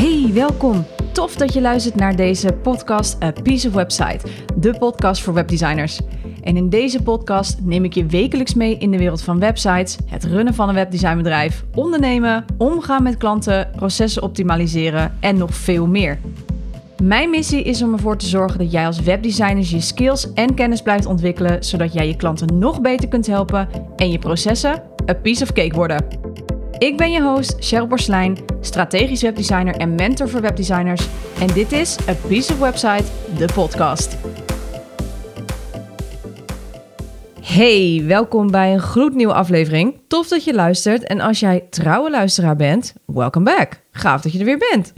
Hey, welkom. Tof dat je luistert naar deze podcast A Piece of Website, de podcast voor webdesigners. En in deze podcast neem ik je wekelijks mee in de wereld van websites, het runnen van een webdesignbedrijf, ondernemen, omgaan met klanten, processen optimaliseren en nog veel meer. Mijn missie is om ervoor te zorgen dat jij als webdesigner je skills en kennis blijft ontwikkelen, zodat jij je klanten nog beter kunt helpen en je processen a piece of cake worden. Ik ben je host Cheryl Borslijn, strategisch webdesigner en mentor voor webdesigners. En dit is A Piece of Website, de podcast. Hey, welkom bij een gloednieuwe aflevering. Tof dat je luistert. En als jij trouwe luisteraar bent, welcome back. Gaaf dat je er weer bent.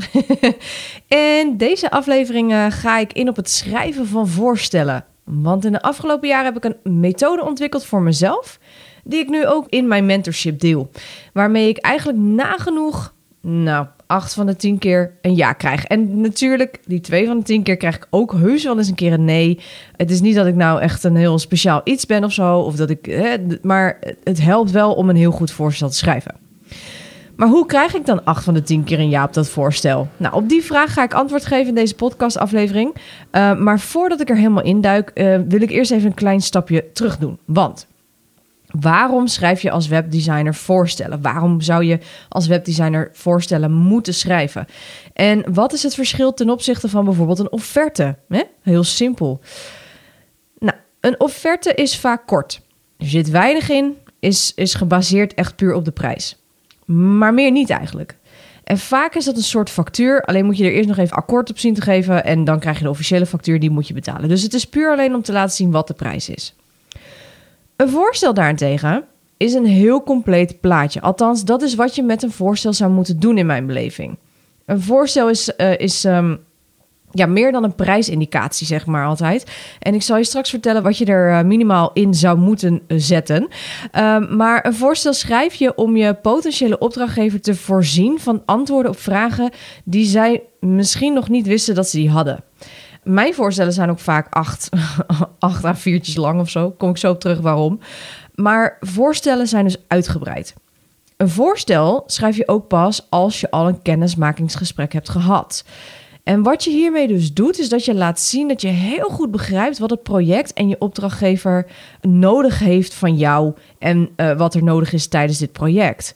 in deze aflevering eh, ga ik in op het schrijven van voorstellen. Want in de afgelopen jaren heb ik een methode ontwikkeld voor mezelf die ik nu ook in mijn mentorship deel. Waarmee ik eigenlijk nagenoeg, nou, acht van de tien keer een ja krijg. En natuurlijk, die twee van de tien keer krijg ik ook heus wel eens een keer een nee. Het is niet dat ik nou echt een heel speciaal iets ben of zo, of dat ik, hè, maar het helpt wel om een heel goed voorstel te schrijven. Maar hoe krijg ik dan acht van de tien keer een ja op dat voorstel? Nou, op die vraag ga ik antwoord geven in deze podcastaflevering. Uh, maar voordat ik er helemaal induik, uh, wil ik eerst even een klein stapje terug doen. Want Waarom schrijf je als webdesigner voorstellen? Waarom zou je als webdesigner voorstellen moeten schrijven? En wat is het verschil ten opzichte van bijvoorbeeld een offerte? Heel simpel. Nou, een offerte is vaak kort. Er zit weinig in, is, is gebaseerd echt puur op de prijs. Maar meer niet eigenlijk. En vaak is dat een soort factuur. Alleen moet je er eerst nog even akkoord op zien te geven. En dan krijg je de officiële factuur, die moet je betalen. Dus het is puur alleen om te laten zien wat de prijs is. Een voorstel daarentegen is een heel compleet plaatje. Althans, dat is wat je met een voorstel zou moeten doen in mijn beleving. Een voorstel is, uh, is um, ja, meer dan een prijsindicatie, zeg maar altijd. En ik zal je straks vertellen wat je er uh, minimaal in zou moeten zetten. Um, maar een voorstel schrijf je om je potentiële opdrachtgever te voorzien van antwoorden op vragen die zij misschien nog niet wisten dat ze die hadden. Mijn voorstellen zijn ook vaak acht, acht à viertjes lang of zo. Kom ik zo op terug waarom. Maar voorstellen zijn dus uitgebreid. Een voorstel schrijf je ook pas als je al een kennismakingsgesprek hebt gehad. En wat je hiermee dus doet, is dat je laat zien dat je heel goed begrijpt wat het project en je opdrachtgever nodig heeft van jou en uh, wat er nodig is tijdens dit project.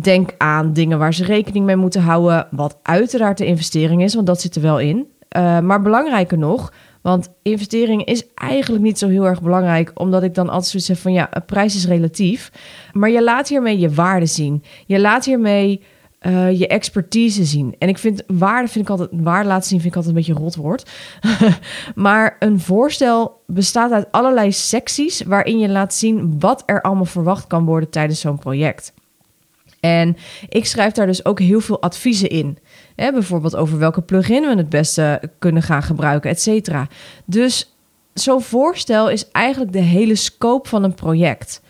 Denk aan dingen waar ze rekening mee moeten houden, wat uiteraard de investering is, want dat zit er wel in. Uh, maar belangrijker nog, want investering is eigenlijk niet zo heel erg belangrijk, omdat ik dan altijd zoiets heb van ja, prijs is relatief. Maar je laat hiermee je waarde zien. Je laat hiermee uh, je expertise zien. En ik vind waarde, vind ik altijd, waarde laten zien vind ik altijd een beetje een rotwoord. maar een voorstel bestaat uit allerlei secties waarin je laat zien wat er allemaal verwacht kan worden tijdens zo'n project. En ik schrijf daar dus ook heel veel adviezen in. Bijvoorbeeld over welke plugin we het beste kunnen gaan gebruiken, et cetera. Dus zo'n voorstel is eigenlijk de hele scope van een project.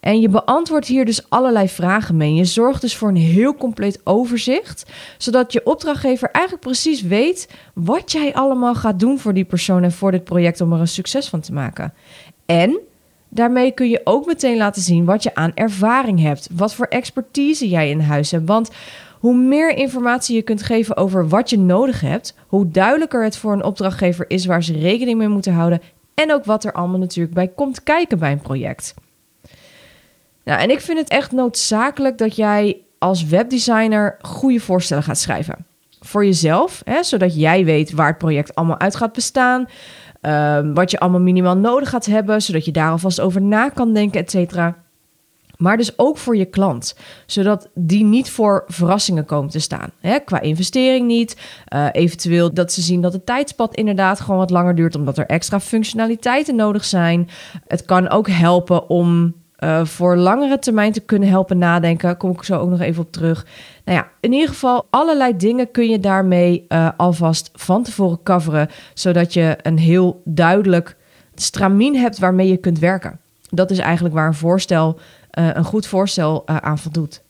En je beantwoordt hier dus allerlei vragen mee. Je zorgt dus voor een heel compleet overzicht, zodat je opdrachtgever eigenlijk precies weet wat jij allemaal gaat doen voor die persoon en voor dit project om er een succes van te maken. En daarmee kun je ook meteen laten zien wat je aan ervaring hebt, wat voor expertise jij in huis hebt. Want hoe meer informatie je kunt geven over wat je nodig hebt, hoe duidelijker het voor een opdrachtgever is waar ze rekening mee moeten houden en ook wat er allemaal natuurlijk bij komt kijken bij een project. Nou, en ik vind het echt noodzakelijk dat jij als webdesigner goede voorstellen gaat schrijven. Voor jezelf, hè, zodat jij weet waar het project allemaal uit gaat bestaan. Uh, wat je allemaal minimaal nodig gaat hebben, zodat je daar alvast over na kan denken, et cetera. Maar dus ook voor je klant, zodat die niet voor verrassingen komen te staan. Hè? Qua investering niet. Uh, eventueel dat ze zien dat het tijdspad inderdaad gewoon wat langer duurt, omdat er extra functionaliteiten nodig zijn. Het kan ook helpen om uh, voor langere termijn te kunnen helpen nadenken. Kom ik zo ook nog even op terug. Nou ja, in ieder geval, allerlei dingen kun je daarmee uh, alvast van tevoren coveren, zodat je een heel duidelijk stramien hebt waarmee je kunt werken. Dat is eigenlijk waar een voorstel een goed voorstel uh, aan voldoet.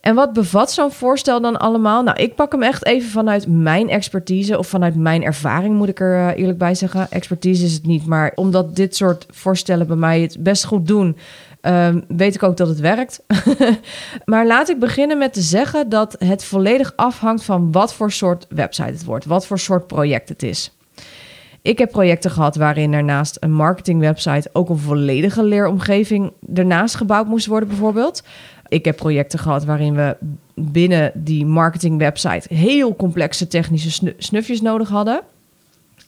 En wat bevat zo'n voorstel dan allemaal? Nou, ik pak hem echt even vanuit mijn expertise of vanuit mijn ervaring, moet ik er uh, eerlijk bij zeggen. Expertise is het niet, maar omdat dit soort voorstellen bij mij het best goed doen, ehm, weet ik ook dat het werkt. maar laat ik beginnen met te zeggen dat het volledig afhangt van wat voor soort website het wordt, wat voor soort project het is. Ik heb projecten gehad waarin er naast een marketingwebsite ook een volledige leeromgeving ernaast gebouwd moest worden, bijvoorbeeld. Ik heb projecten gehad waarin we binnen die marketingwebsite heel complexe technische snufjes nodig hadden.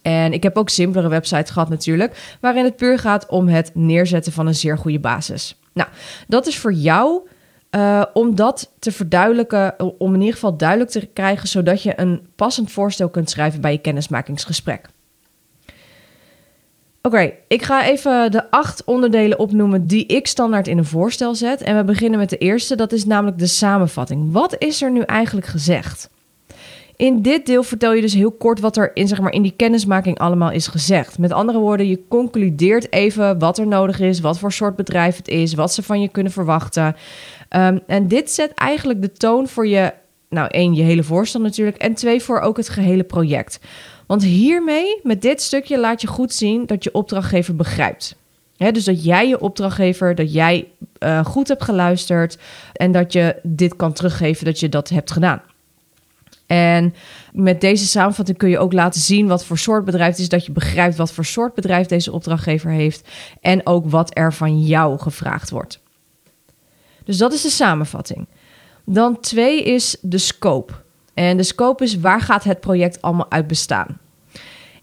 En ik heb ook simpelere websites gehad natuurlijk, waarin het puur gaat om het neerzetten van een zeer goede basis. Nou, dat is voor jou uh, om dat te verduidelijken, om in ieder geval duidelijk te krijgen, zodat je een passend voorstel kunt schrijven bij je kennismakingsgesprek. Oké, ik ga even de acht onderdelen opnoemen die ik standaard in een voorstel zet. En we beginnen met de eerste, dat is namelijk de samenvatting. Wat is er nu eigenlijk gezegd? In dit deel vertel je dus heel kort wat er in, zeg maar, in die kennismaking allemaal is gezegd. Met andere woorden, je concludeert even wat er nodig is, wat voor soort bedrijf het is, wat ze van je kunnen verwachten. Ehm, en dit zet eigenlijk de toon voor je, nou één, je hele voorstel natuurlijk, en twee, voor ook het gehele project. Want hiermee, met dit stukje, laat je goed zien dat je opdrachtgever begrijpt. dus dat jij je opdrachtgever, dat jij uh, goed hebt geluisterd en dat je dit kan teruggeven dat je dat hebt gedaan. En met deze samenvatting kun je ook laten zien wat voor soort bedrijf het is, dat je begrijpt wat voor soort bedrijf deze opdrachtgever heeft en ook wat er van jou gevraagd wordt. Dus dat is de samenvatting. Dan twee is de scope. En de scope is waar gaat het project allemaal uit bestaan.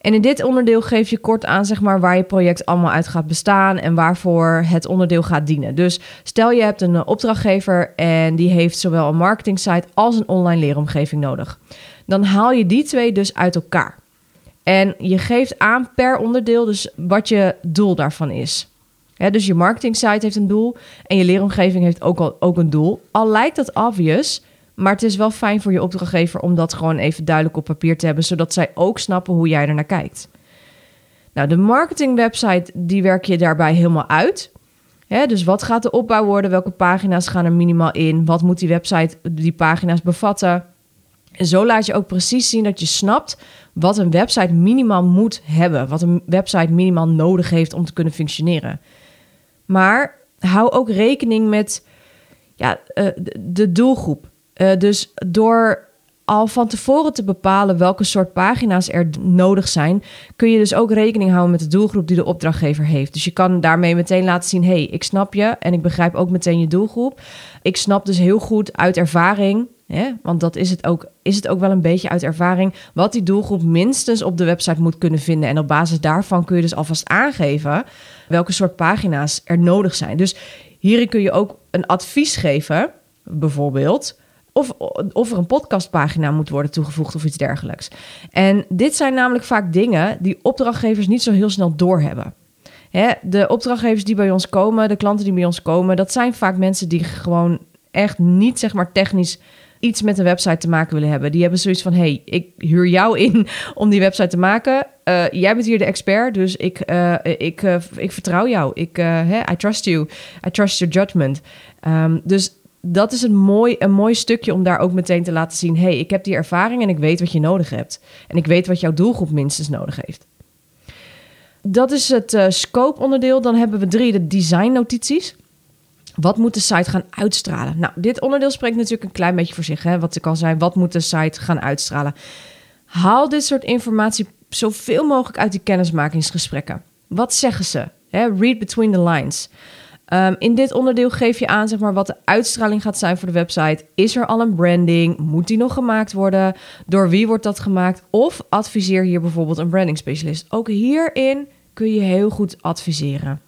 En in dit onderdeel geef je kort aan zeg maar, waar je project allemaal uit gaat bestaan en waarvoor het onderdeel gaat dienen. Dus stel je hebt een opdrachtgever en die heeft zowel een marketing site als een online leeromgeving nodig. Dan haal je die twee dus uit elkaar. En je geeft aan per onderdeel dus wat je doel daarvan is. dus je marketing site heeft een doel en je leeromgeving heeft ook, al, ook een doel. Al lijkt dat obvious, maar het is wel fijn voor je opdrachtgever om dat gewoon even duidelijk op papier te hebben, zodat zij ook snappen hoe jij er naar kijkt. Nou, de marketingwebsite die werk je daarbij helemaal uit. dus wat gaat de opbouw worden? Welke pagina's gaan er minimaal in? Wat moet die website, die pagina's bevatten? En zo laat je ook precies zien dat je snapt wat een website minimaal moet hebben. Wat een website minimaal nodig heeft om te kunnen functioneren. Maar hou ook rekening met ja, uh, de doelgroep. Uh, dus door al van tevoren te bepalen welke soort pagina's er nodig zijn, kun je dus ook rekening houden met de doelgroep die de opdrachtgever heeft. Dus je kan daarmee meteen laten zien: hey, ik snap je en ik begrijp ook meteen je doelgroep. Ik snap dus heel goed uit ervaring. Want dat is het, ook, is het ook wel een beetje uit ervaring. Wat die doelgroep minstens op de website moet kunnen vinden. En op basis daarvan kun je dus alvast aangeven welke soort pagina's er nodig zijn. Dus hierin kun je ook een advies geven, bijvoorbeeld of, of er een podcastpagina moet worden toegevoegd of iets dergelijks. En dit zijn namelijk vaak dingen die opdrachtgevers niet zo heel snel doorhebben. Hè, de opdrachtgevers die bij ons komen, de klanten die bij ons komen, dat zijn vaak mensen die gewoon echt niet zeg maar technisch iets met een website te maken willen hebben. Die hebben zoiets van: hey, ik huur jou in om die website te maken. Uh, jij bent hier de expert, dus ik, uh, ik, uh, ik vertrouw jou. Ik, I trust you. I trust your judgment. Um, dus dat is een mooi, een mooi stukje om daar ook meteen te laten zien: hey, ik heb die ervaring en ik weet wat je nodig hebt. En ik weet wat jouw doelgroep minstens nodig heeft. Dat is het uh, scope-onderdeel. Dan hebben we drie, de design-notities. Wat moet de site gaan uitstralen? Nou, dit onderdeel spreekt natuurlijk een klein beetje voor zich. Hè? Wat ik al zei, wat moet de site gaan uitstralen? Haal dit soort informatie zoveel mogelijk uit die kennismakingsgesprekken. Wat zeggen ze? Hè? Read between the lines. Um, in dit onderdeel geef je aan zeg maar, wat de uitstraling gaat zijn voor de website. Is er al een branding? Moet die nog gemaakt worden? Door wie wordt dat gemaakt? Of adviseer hier bijvoorbeeld een branding specialist. Ook hierin kun je heel goed adviseren.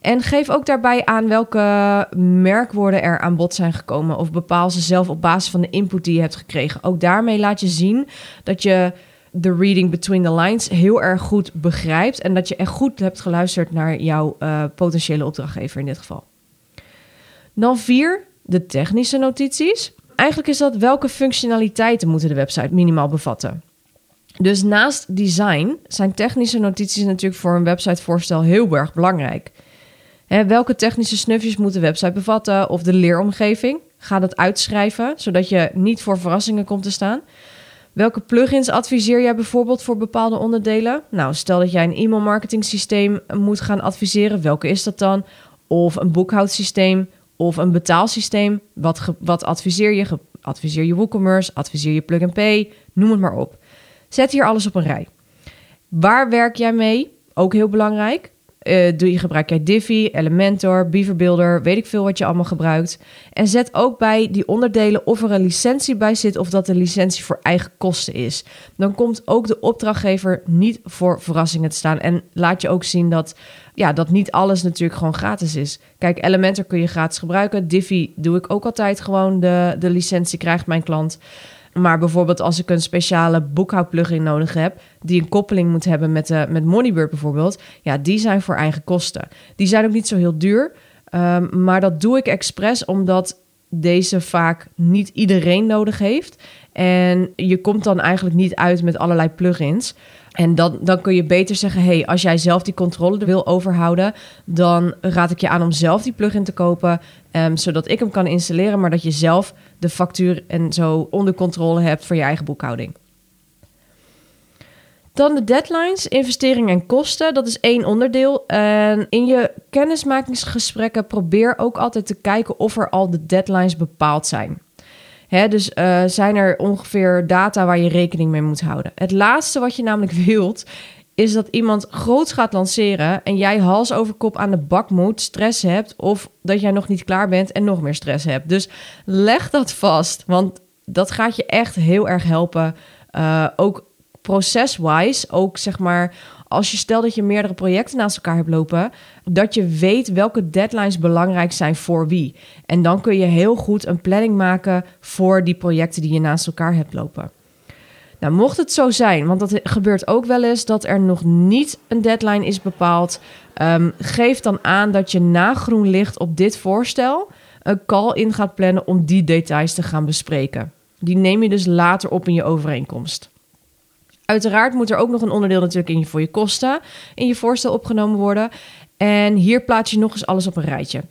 En geef ook daarbij aan welke merkwoorden er aan bod zijn gekomen. Of bepaal ze zelf op basis van de input die je hebt gekregen. Ook daarmee laat je zien dat je de reading between the lines heel erg goed begrijpt. En dat je echt goed hebt geluisterd naar jouw uh, potentiële opdrachtgever in dit geval. Dan vier, de technische notities. Eigenlijk is dat welke functionaliteiten moeten de website minimaal bevatten. Dus naast design zijn technische notities natuurlijk voor een websitevoorstel heel erg belangrijk. Welke technische snufjes moet de website bevatten of de leeromgeving? Ga dat uitschrijven, zodat je niet voor verrassingen komt te staan. Welke plugins adviseer jij bijvoorbeeld voor bepaalde onderdelen? Nou, stel dat jij een e-mail marketing systeem moet gaan adviseren. Welke is dat dan? of een boekhoudsysteem of een betaalsysteem. Wat, wat adviseer je? Adviseer je WooCommerce, adviseer je Plug and Pay, noem het maar op. Zet hier alles op een rij. Waar werk jij mee? Ook heel belangrijk. Uh, doe je, gebruik jij Divi, Elementor, Beaverbuilder, weet ik veel wat je allemaal gebruikt. En zet ook bij die onderdelen of er een licentie bij zit of dat de licentie voor eigen kosten is. Dan komt ook de opdrachtgever niet voor verrassingen te staan. En laat je ook zien dat, ja, dat niet alles natuurlijk gewoon gratis is. Kijk, Elementor kun je gratis gebruiken. Divi doe ik ook altijd gewoon de, de licentie, krijgt mijn klant. Maar bijvoorbeeld als ik een speciale boekhoudplugin nodig heb, die een koppeling moet hebben met, de, met Moneybird bijvoorbeeld, ja, die zijn voor eigen kosten. Die zijn ook niet zo heel duur, um, maar dat doe ik expres omdat deze vaak niet iedereen nodig heeft. En je komt dan eigenlijk niet uit met allerlei plugins. En dan, dan kun je beter zeggen: hey, als jij zelf die controle wil overhouden, dan raad ik je aan om zelf die plugin te kopen, um, zodat ik hem kan installeren, maar dat je zelf de factuur en zo onder controle hebt voor je eigen boekhouding. Dan de deadlines, investeringen en kosten. Dat is één onderdeel. En in je kennismakingsgesprekken probeer ook altijd te kijken of er al de deadlines bepaald zijn. Dus uh, zijn er ongeveer data waar je rekening mee moet houden. Het laatste wat je namelijk wilt, is dat iemand groots gaat lanceren en jij hals over kop aan de bak moet, stress hebt of dat jij nog niet klaar bent en nog meer stress hebt. Dus leg dat vast, want dat gaat je echt heel erg helpen. Uh, ook process-wise, ook zeg maar als je stelt dat je meerdere projecten naast elkaar hebt lopen, dat je weet welke deadlines belangrijk zijn voor wie. En dan kun je heel goed een planning maken voor die projecten die je naast elkaar hebt lopen. Nou, mocht het zo zijn, want dat gebeurt ook wel eens dat er nog niet een deadline is bepaald, um, geef dan aan dat je na groen licht op dit voorstel een call in gaat plannen om die details te gaan bespreken. Die neem je dus later op in je overeenkomst. Uiteraard moet er ook nog een onderdeel natuurlijk in je, voor je kosten in je voorstel opgenomen worden. En hier plaats je nog eens alles op een rijtje.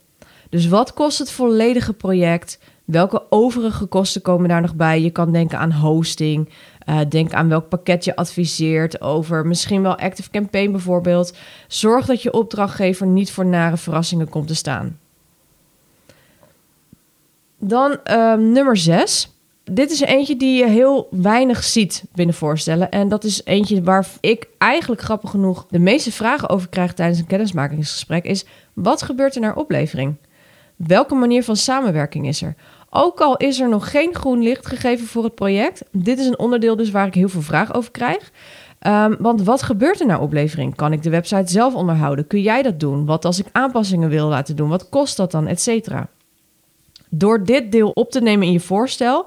Dus wat kost het volledige project? Welke overige kosten komen daar nog bij? Je kan denken aan hosting. Uh, denk aan welk pakket je adviseert over misschien wel Active Campaign bijvoorbeeld. Zorg dat je opdrachtgever niet voor nare verrassingen komt te staan. Dan uh, nummer 6 dit is eentje die je heel weinig ziet binnen voorstellen. En dat is eentje waar ik eigenlijk grappig genoeg de meeste vragen over krijg tijdens een kennismakingsgesprek. Is wat gebeurt er naar oplevering? Welke manier van samenwerking is er? Ook al is er nog geen groen licht gegeven voor het project. Dit is een onderdeel dus waar ik heel veel vragen over krijg. Um, want wat gebeurt er naar oplevering? Kan ik de website zelf onderhouden? Kun jij dat doen? Wat als ik aanpassingen wil laten doen? Wat kost dat dan? Etcetera. Door dit deel op te nemen in je voorstel,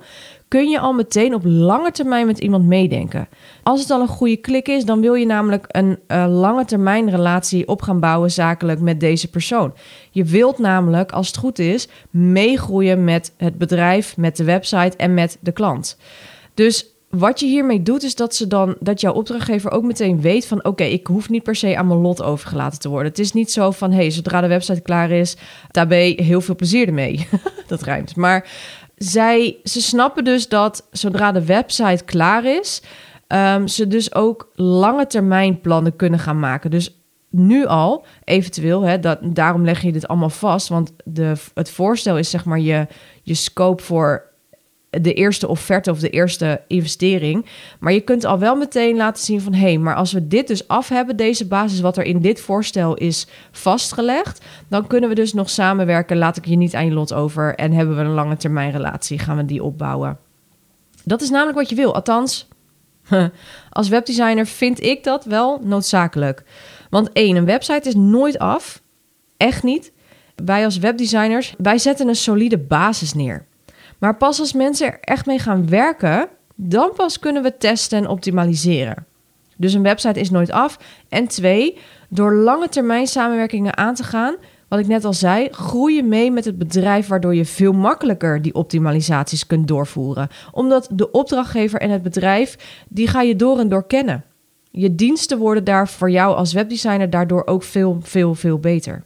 kun je al meteen op lange termijn met iemand meedenken. Als het al een goede klik is, dan wil je namelijk een uh, lange termijn relatie op gaan bouwen zakelijk met deze persoon. Je wilt namelijk, als het goed is, meegroeien met het bedrijf, met de website en met de klant. Dus wat je hiermee doet, is dat ze dan dat jouw opdrachtgever ook meteen weet van oké, ik hoef niet per se aan mijn lot overgelaten te worden. Het is niet zo van hey, zodra de website klaar is, daarbij heel veel plezier ermee. dat rijmt. Maar zij, ze snappen dus dat zodra de website klaar is, um, ze dus ook lange termijn plannen kunnen gaan maken. Dus nu al, eventueel, hè, dat, daarom leg je dit allemaal vast. Want de, het voorstel is zeg maar je, je scope voor de eerste offerte of de eerste investering. Maar je kunt al wel meteen laten zien van hé, hey, maar als we dit dus af hebben, deze basis wat er in dit voorstel is vastgelegd, dan kunnen we dus nog samenwerken. Laat ik je niet aan je lot over en hebben we een lange termijn relatie, gaan we die opbouwen. Dat is namelijk wat je wil. Althans, als webdesigner vind ik dat wel noodzakelijk. Want één, een website is nooit af. Echt niet. Wij als webdesigners, wij zetten een solide basis neer. Maar pas als mensen er echt mee gaan werken, dan pas kunnen we testen en optimaliseren. Dus een website is nooit af. En twee, door lange termijn samenwerkingen aan te gaan, wat ik net al zei, groei je mee met het bedrijf, waardoor je veel makkelijker die optimalisaties kunt doorvoeren. Omdat de opdrachtgever en het bedrijf, die ga je door en door kennen. Je diensten worden daar voor jou als webdesigner daardoor ook veel, veel, veel beter.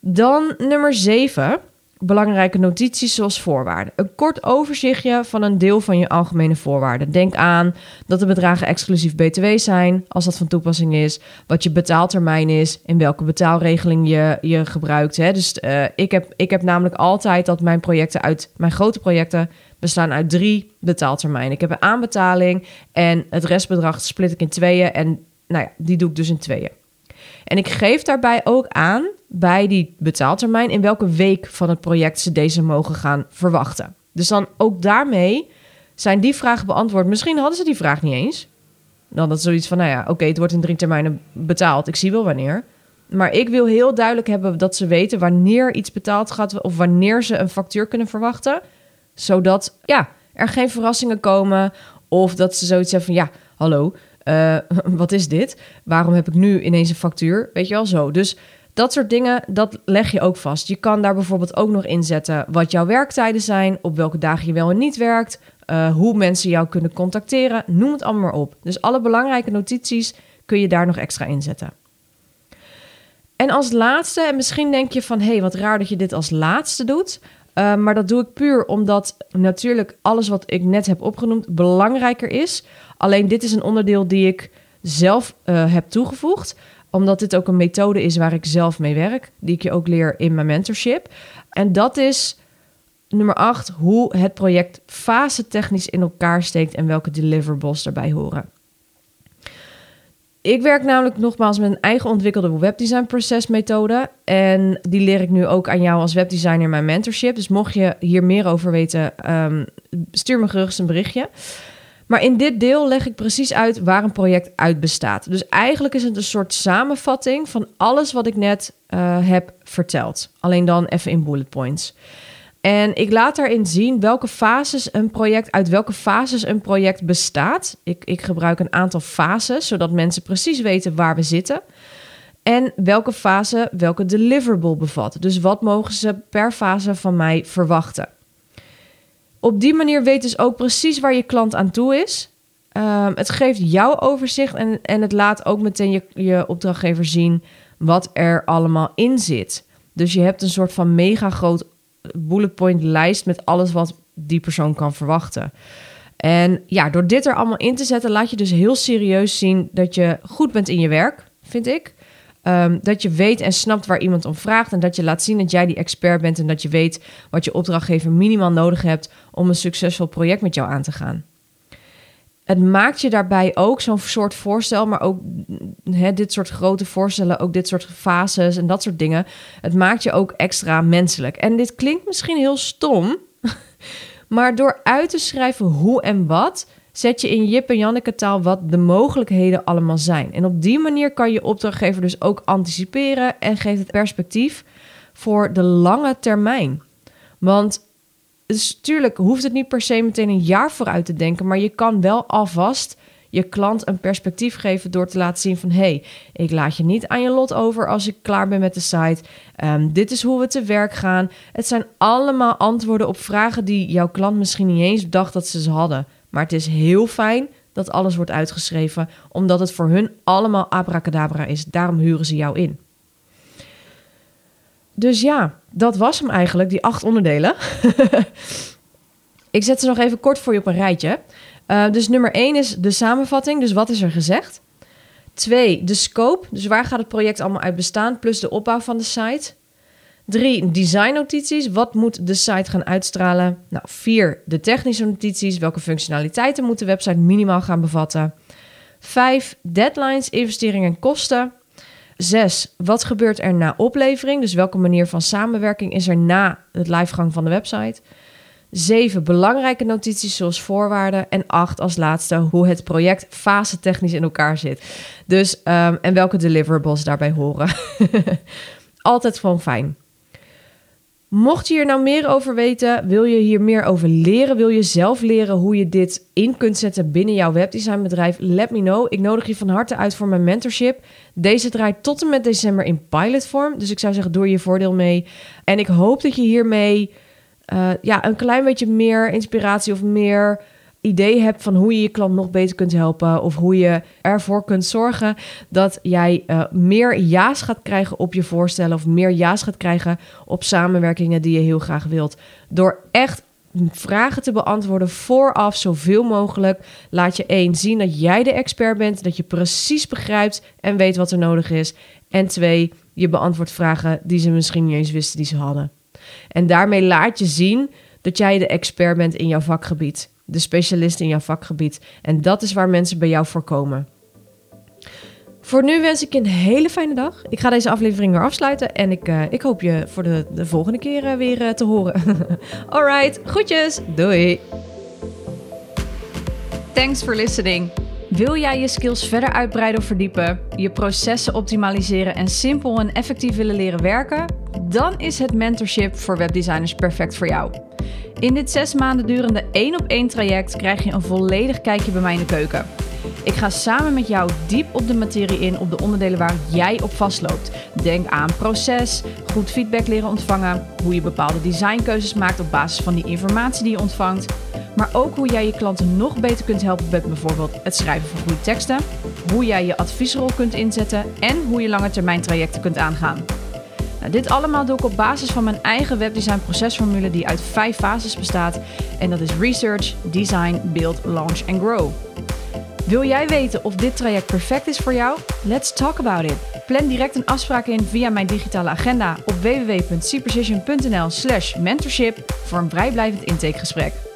Dan nummer 7. Belangrijke notities zoals voorwaarden. Een kort overzichtje van een deel van je algemene voorwaarden. Denk aan dat de bedragen exclusief BTW zijn, als dat van toepassing is, wat je betaaltermijn is, in welke betaalregeling je, je gebruikt. Hè. Dus uh, ik, heb, ik heb namelijk altijd dat mijn projecten uit, mijn grote projecten bestaan uit drie betaaltermijnen. Ik heb een aanbetaling en het restbedrag split ik in tweeën en nou ja, die doe ik dus in tweeën. En ik geef daarbij ook aan bij die betaaltermijn in welke week van het project ze deze mogen gaan verwachten. Dus dan ook daarmee zijn die vragen beantwoord. Misschien hadden ze die vraag niet eens. Dan dat zoiets van, nou ja, oké, het wordt in drie termijnen betaald. Ik zie wel wanneer. Maar ik wil heel duidelijk hebben dat ze weten wanneer iets betaald gaat of wanneer ze een factuur kunnen verwachten. Zodat ja, er geen verrassingen komen of dat ze zoiets hebben van, ja, hallo, uh, wat is dit? Waarom heb ik nu ineens een factuur? Weet je wel zo. Dus dat soort dingen, dat leg je ook vast. Je kan daar bijvoorbeeld ook nog inzetten wat jouw werktijden zijn, op welke dagen je wel en niet werkt, uh, hoe mensen jou kunnen contacteren, noem het allemaal maar op. Dus alle belangrijke notities kun je daar nog extra inzetten. En als laatste, en misschien denk je van hé, hey, wat raar dat je dit als laatste doet. Uh, maar dat doe ik puur omdat natuurlijk alles wat ik net heb opgenoemd belangrijker is. Alleen dit is een onderdeel die ik zelf uh, heb toegevoegd omdat dit ook een methode is waar ik zelf mee werk, die ik je ook leer in mijn mentorship. En dat is nummer 8, hoe het project fase technisch in elkaar steekt en welke deliverables daarbij horen. Ik werk namelijk nogmaals met een eigen ontwikkelde webdesign procesmethode. En die leer ik nu ook aan jou als webdesigner in mijn mentorship. Dus mocht je hier meer over weten, um, stuur me gerust een berichtje. Maar in dit deel leg ik precies uit waar een project uit bestaat. Dus eigenlijk is het een soort samenvatting van alles wat ik net uh, heb verteld. Alleen dan even in bullet points. En ik laat daarin zien welke fases een project, uit welke fases een project bestaat. Ik, ik gebruik een aantal fases, zodat mensen precies weten waar we zitten. En welke fase welke deliverable bevat. Dus wat mogen ze per fase van mij verwachten. Op die manier weet dus ook precies waar je klant aan toe is. Um, het geeft jou overzicht en, en het laat ook meteen je, je opdrachtgever zien wat er allemaal in zit. Dus je hebt een soort van mega groot bullet point lijst met alles wat die persoon kan verwachten. En ja, door dit er allemaal in te zetten, laat je dus heel serieus zien dat je goed bent in je werk, vind ik. Um, dat je weet en snapt waar iemand om vraagt. En dat je laat zien dat jij die expert bent. En dat je weet wat je opdrachtgever minimaal nodig hebt om een succesvol project met jou aan te gaan. Het maakt je daarbij ook zo'n soort voorstel, maar ook hè, dit soort grote voorstellen, ook dit soort fases en dat soort dingen. Het maakt je ook extra menselijk. En dit klinkt misschien heel stom, maar door uit te schrijven hoe en wat, zet je in Jip en Janneke taal wat de mogelijkheden allemaal zijn. En op die manier kan je opdrachtgever dus ook anticiperen en geeft het perspectief voor de lange termijn. Want dus natuurlijk hoeft het niet per se meteen een jaar vooruit te denken, maar je kan wel alvast je klant een perspectief geven door te laten zien van hey, ik laat je niet aan je lot over als ik klaar ben met de site. Um, dit is hoe we te werk gaan. Het zijn allemaal antwoorden op vragen die jouw klant misschien niet eens dacht dat ze ze hadden. Maar het is heel fijn dat alles wordt uitgeschreven, omdat het voor hun allemaal abracadabra is. Daarom huren ze jou in. Dus ja, dat was hem eigenlijk, die acht onderdelen. Ik zet ze nog even kort voor je op een rijtje. Uh, dus nummer 1 is de samenvatting, dus wat is er gezegd? Twee, de scope, dus waar gaat het project allemaal uit bestaan, plus de opbouw van de site. Drie, designnotities. Wat moet de site gaan uitstralen? Nou, vier, de technische notities. Welke functionaliteiten moet de website minimaal gaan bevatten? Vijf, deadlines, investeringen en kosten. Zes, wat gebeurt er na oplevering? Dus welke manier van samenwerking is er na het livegang van de website? Zeven, belangrijke notities zoals voorwaarden. En acht, als laatste, hoe het project fase technisch in elkaar zit. Dus, um, en welke deliverables daarbij horen. Altijd gewoon fijn. Mocht je hier nou meer over weten, wil je hier meer over leren, wil je zelf leren hoe je dit in kunt zetten binnen jouw webdesignbedrijf, let me know. Ik nodig je van harte uit voor mijn mentorship. Deze draait tot en met december in pilotvorm, dus ik zou zeggen, doe je voordeel mee. En ik hoop dat je hiermee uh, ja, een klein beetje meer inspiratie of meer idee hebt van hoe je je klant nog beter kunt helpen of hoe je ervoor kunt zorgen dat jij uh, meer ja's gaat krijgen op je voorstellen of meer ja's gaat krijgen op samenwerkingen die je heel graag wilt. Door echt vragen te beantwoorden vooraf zoveel mogelijk. Laat je één zien dat jij de expert bent, dat je precies begrijpt en weet wat er nodig is. En twee, je beantwoordt vragen die ze misschien niet eens wisten die ze hadden. En daarmee laat je zien dat jij de expert bent in jouw vakgebied, de specialist in jouw vakgebied. En dat is waar mensen bij jou voor komen. Voor nu wens ik je een hele fijne dag. Ik ga deze aflevering weer afsluiten en ik, uh, ik hoop je voor de, de volgende keer uh, weer uh, te horen. Alright, groetjes. Doei. Thanks for listening. Wil jij je skills verder uitbreiden of verdiepen, je processen optimaliseren en simpel en effectief willen leren werken? Dan is het mentorship voor webdesigners perfect voor jou. In dit zes maanden durende één op één traject krijg je een volledig kijkje bij mij in de keuken. Ik ga samen met jou diep op de materie in op de onderdelen waar jij op vastloopt. Denk aan proces, goed feedback leren ontvangen, hoe je bepaalde designkeuzes maakt op basis van die informatie die je ontvangt. Maar ook hoe jij je klanten nog beter kunt helpen met bijvoorbeeld het schrijven van goede teksten, hoe jij je adviesrol kunt inzetten en hoe je lange termijn trajecten kunt aangaan. Nou, dit allemaal doe ik op basis van mijn eigen webdesign procesformule die uit vijf fases bestaat. En dat is research, design, build, launch en grow. Wil jij weten of dit traject perfect is voor jou? Let's talk about it. Plan direct een afspraak in via mijn digitale agenda op www.cprecision.nl/slash mentorship voor een vrijblijvend intakegesprek.